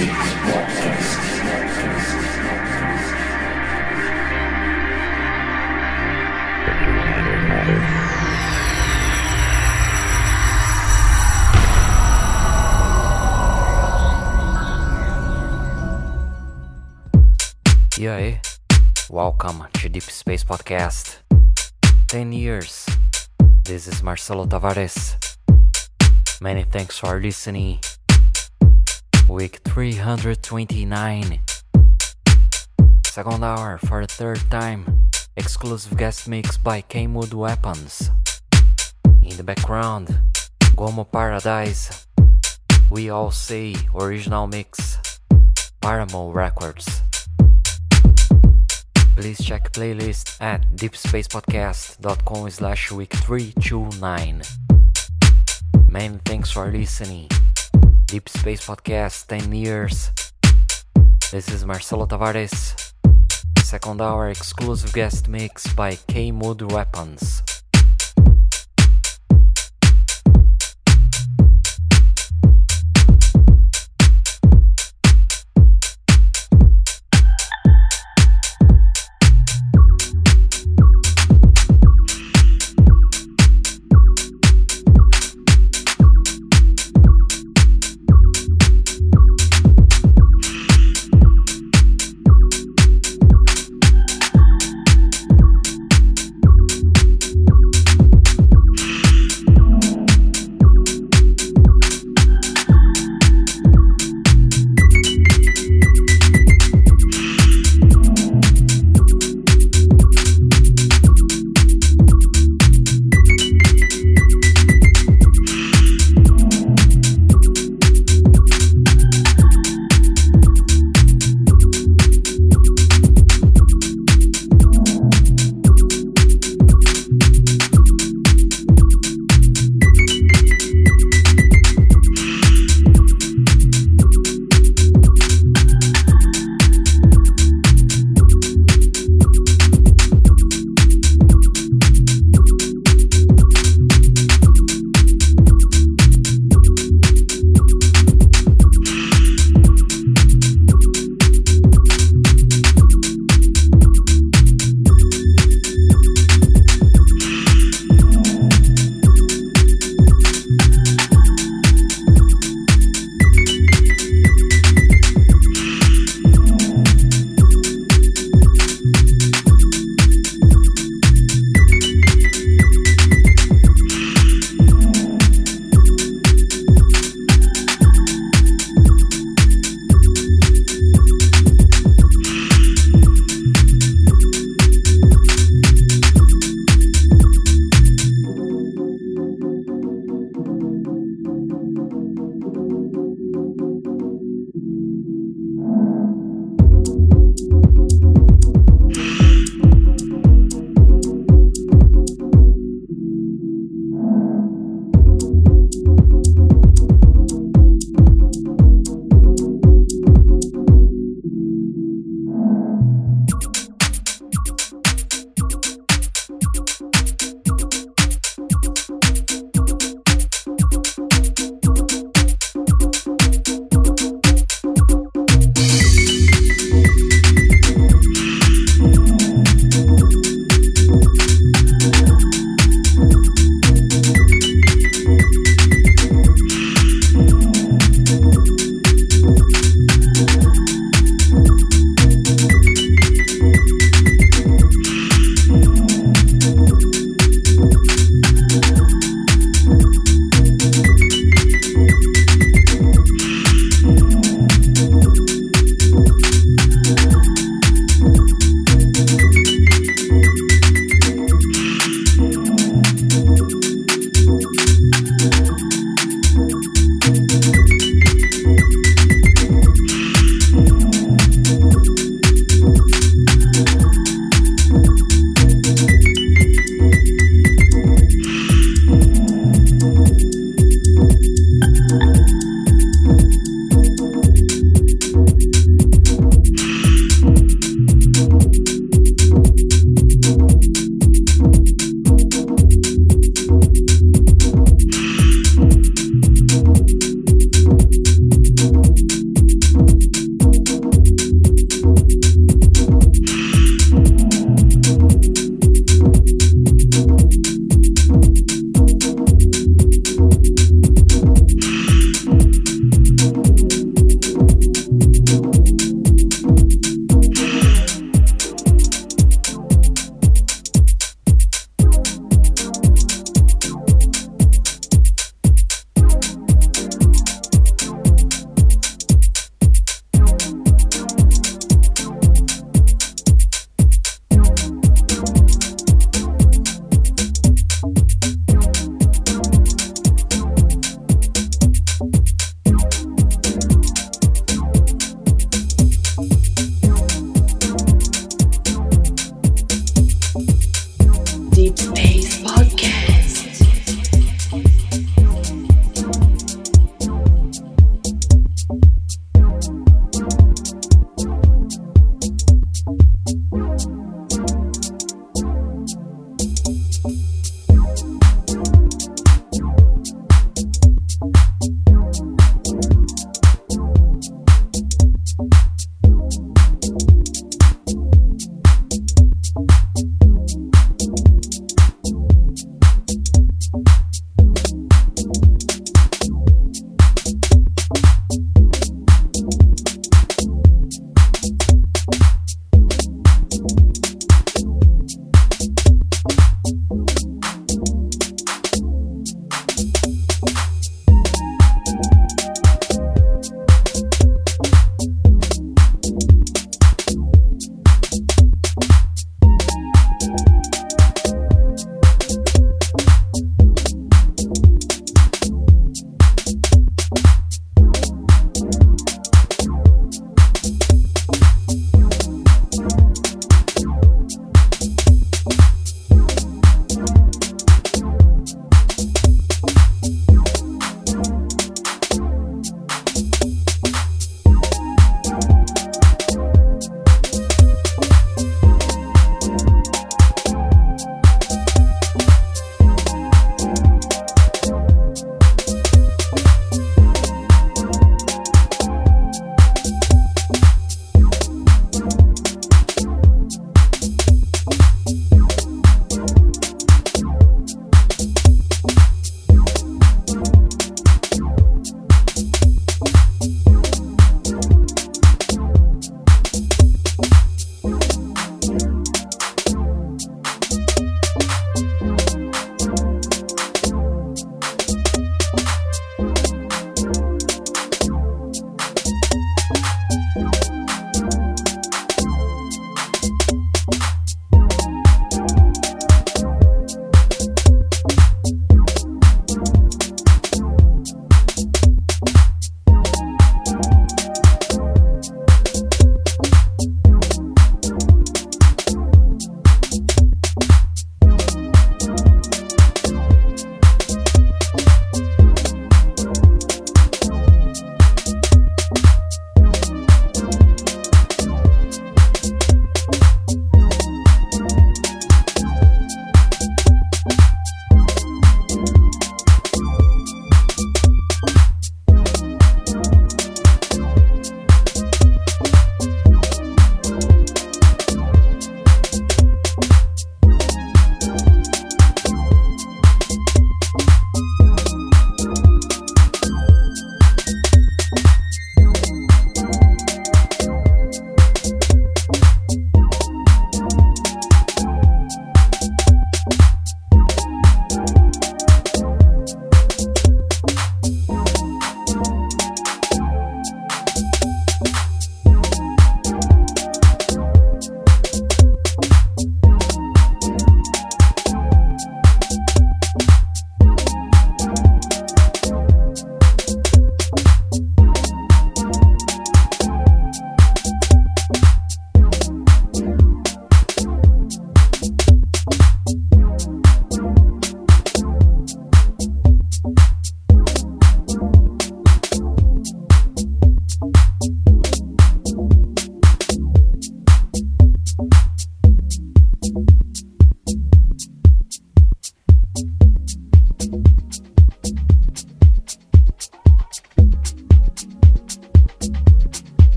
E aí? Welcome to Deep Space Podcast. 10 years. This is Marcelo Tavares. Many thanks for listening. Week 329. Second hour for the third time. Exclusive guest mix by K-Mood Weapons. In the background, Gomo Paradise. We All Say original mix. Paramo Records. Please check playlist at deepspacepodcast.com slash week 329. Many thanks for listening. Deep Space Podcast 10 years. This is Marcelo Tavares. Second hour exclusive guest mix by K Mood Weapons.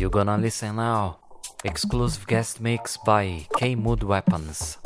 You're gonna listen now. Exclusive guest mix by K Mood Weapons.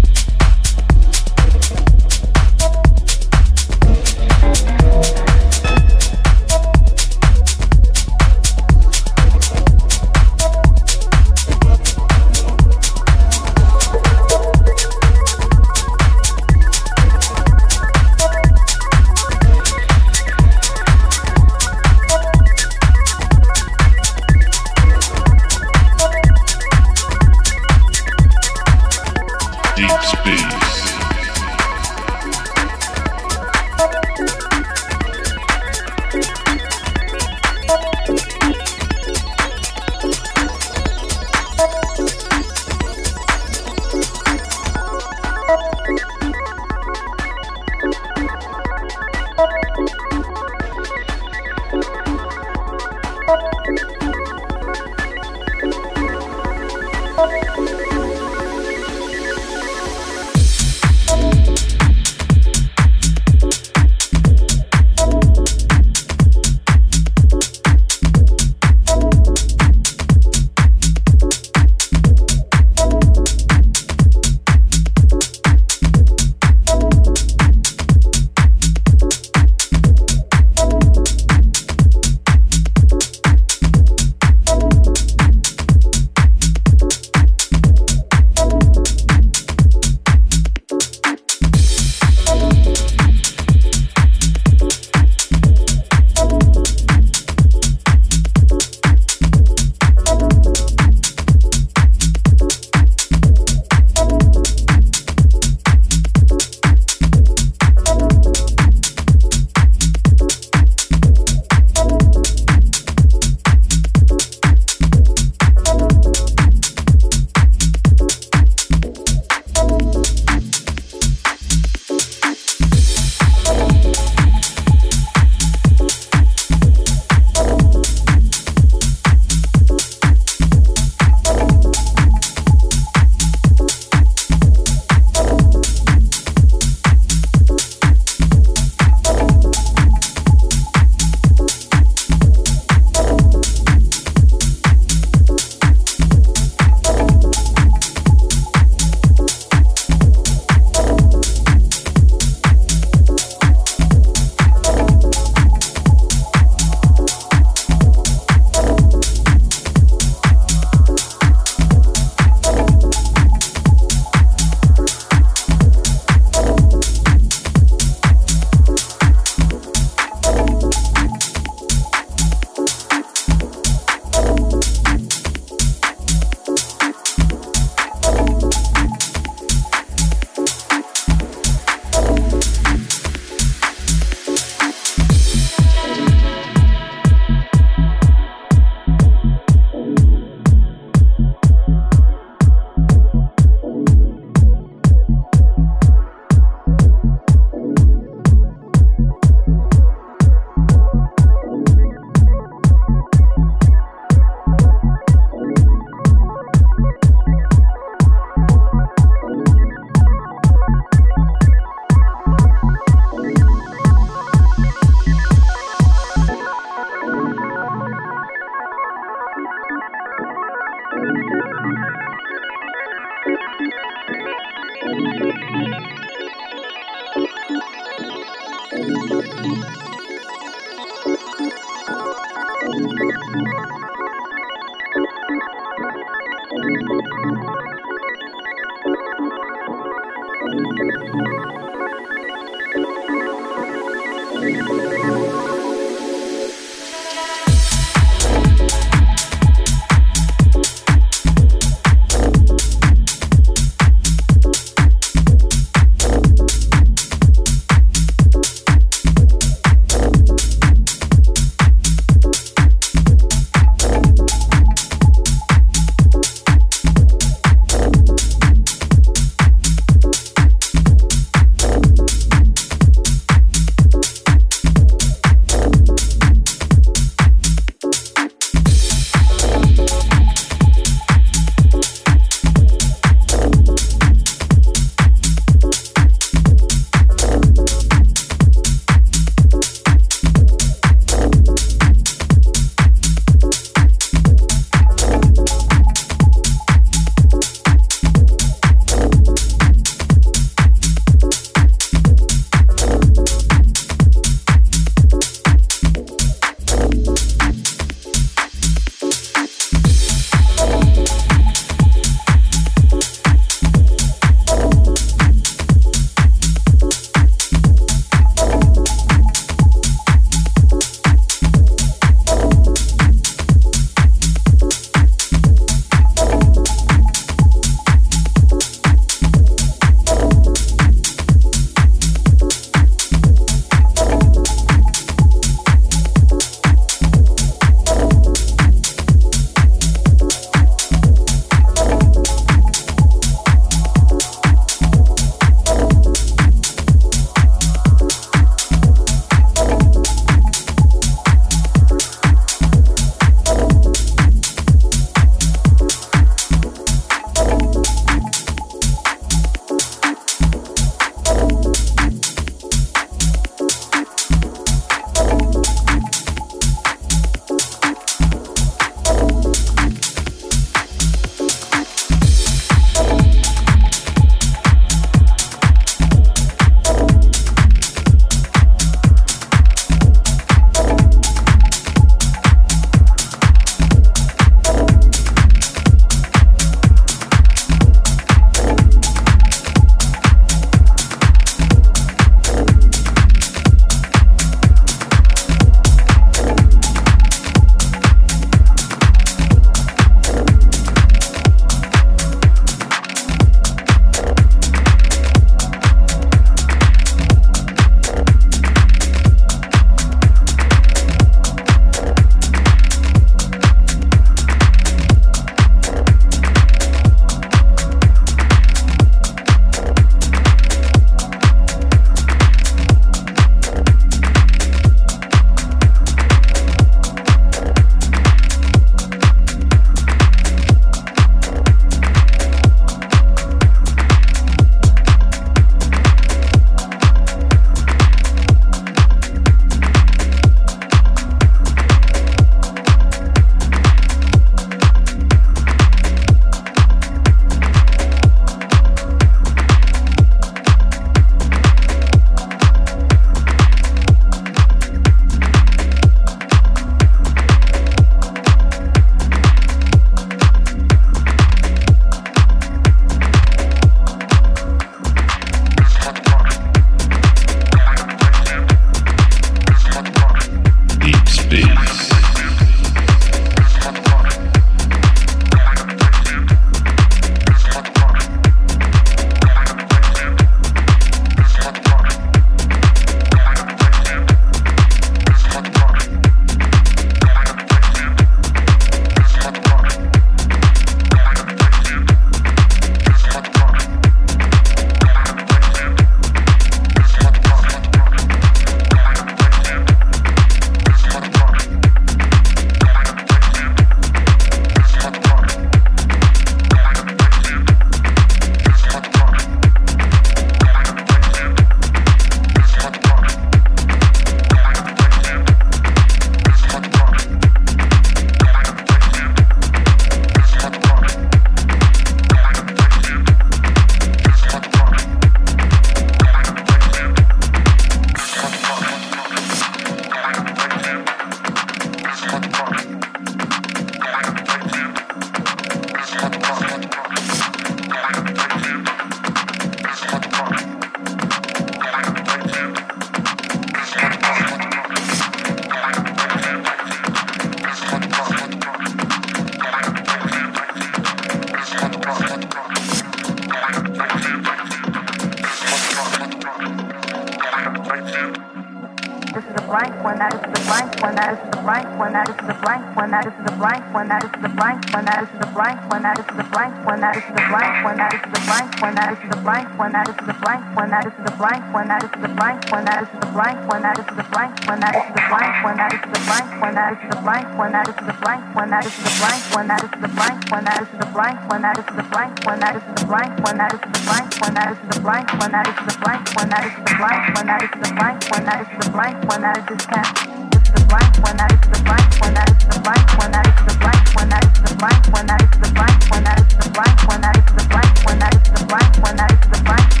one that is the blank one that is the blank one that is the blank one that is the blank one that is the blank one that is the blank one that is the blank one that is the blank one that is the blank one that is just can it's the blank one that is the blank one that is the blank one that is the blank one that is the blank one that is the blank one that is the blank one that is the blank one that is the blank one that is the blank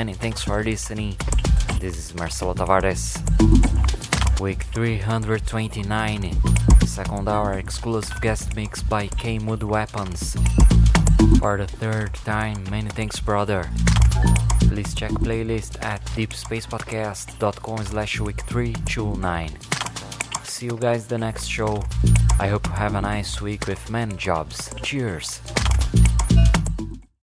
Many thanks for listening. This is Marcelo Tavares. Week 329, second hour exclusive guest mix by K Mood Weapons. For the third time, many thanks, brother. Please check playlist at deepspacepodcast.com slash week 329. See you guys the next show. I hope you have a nice week with many jobs. Cheers!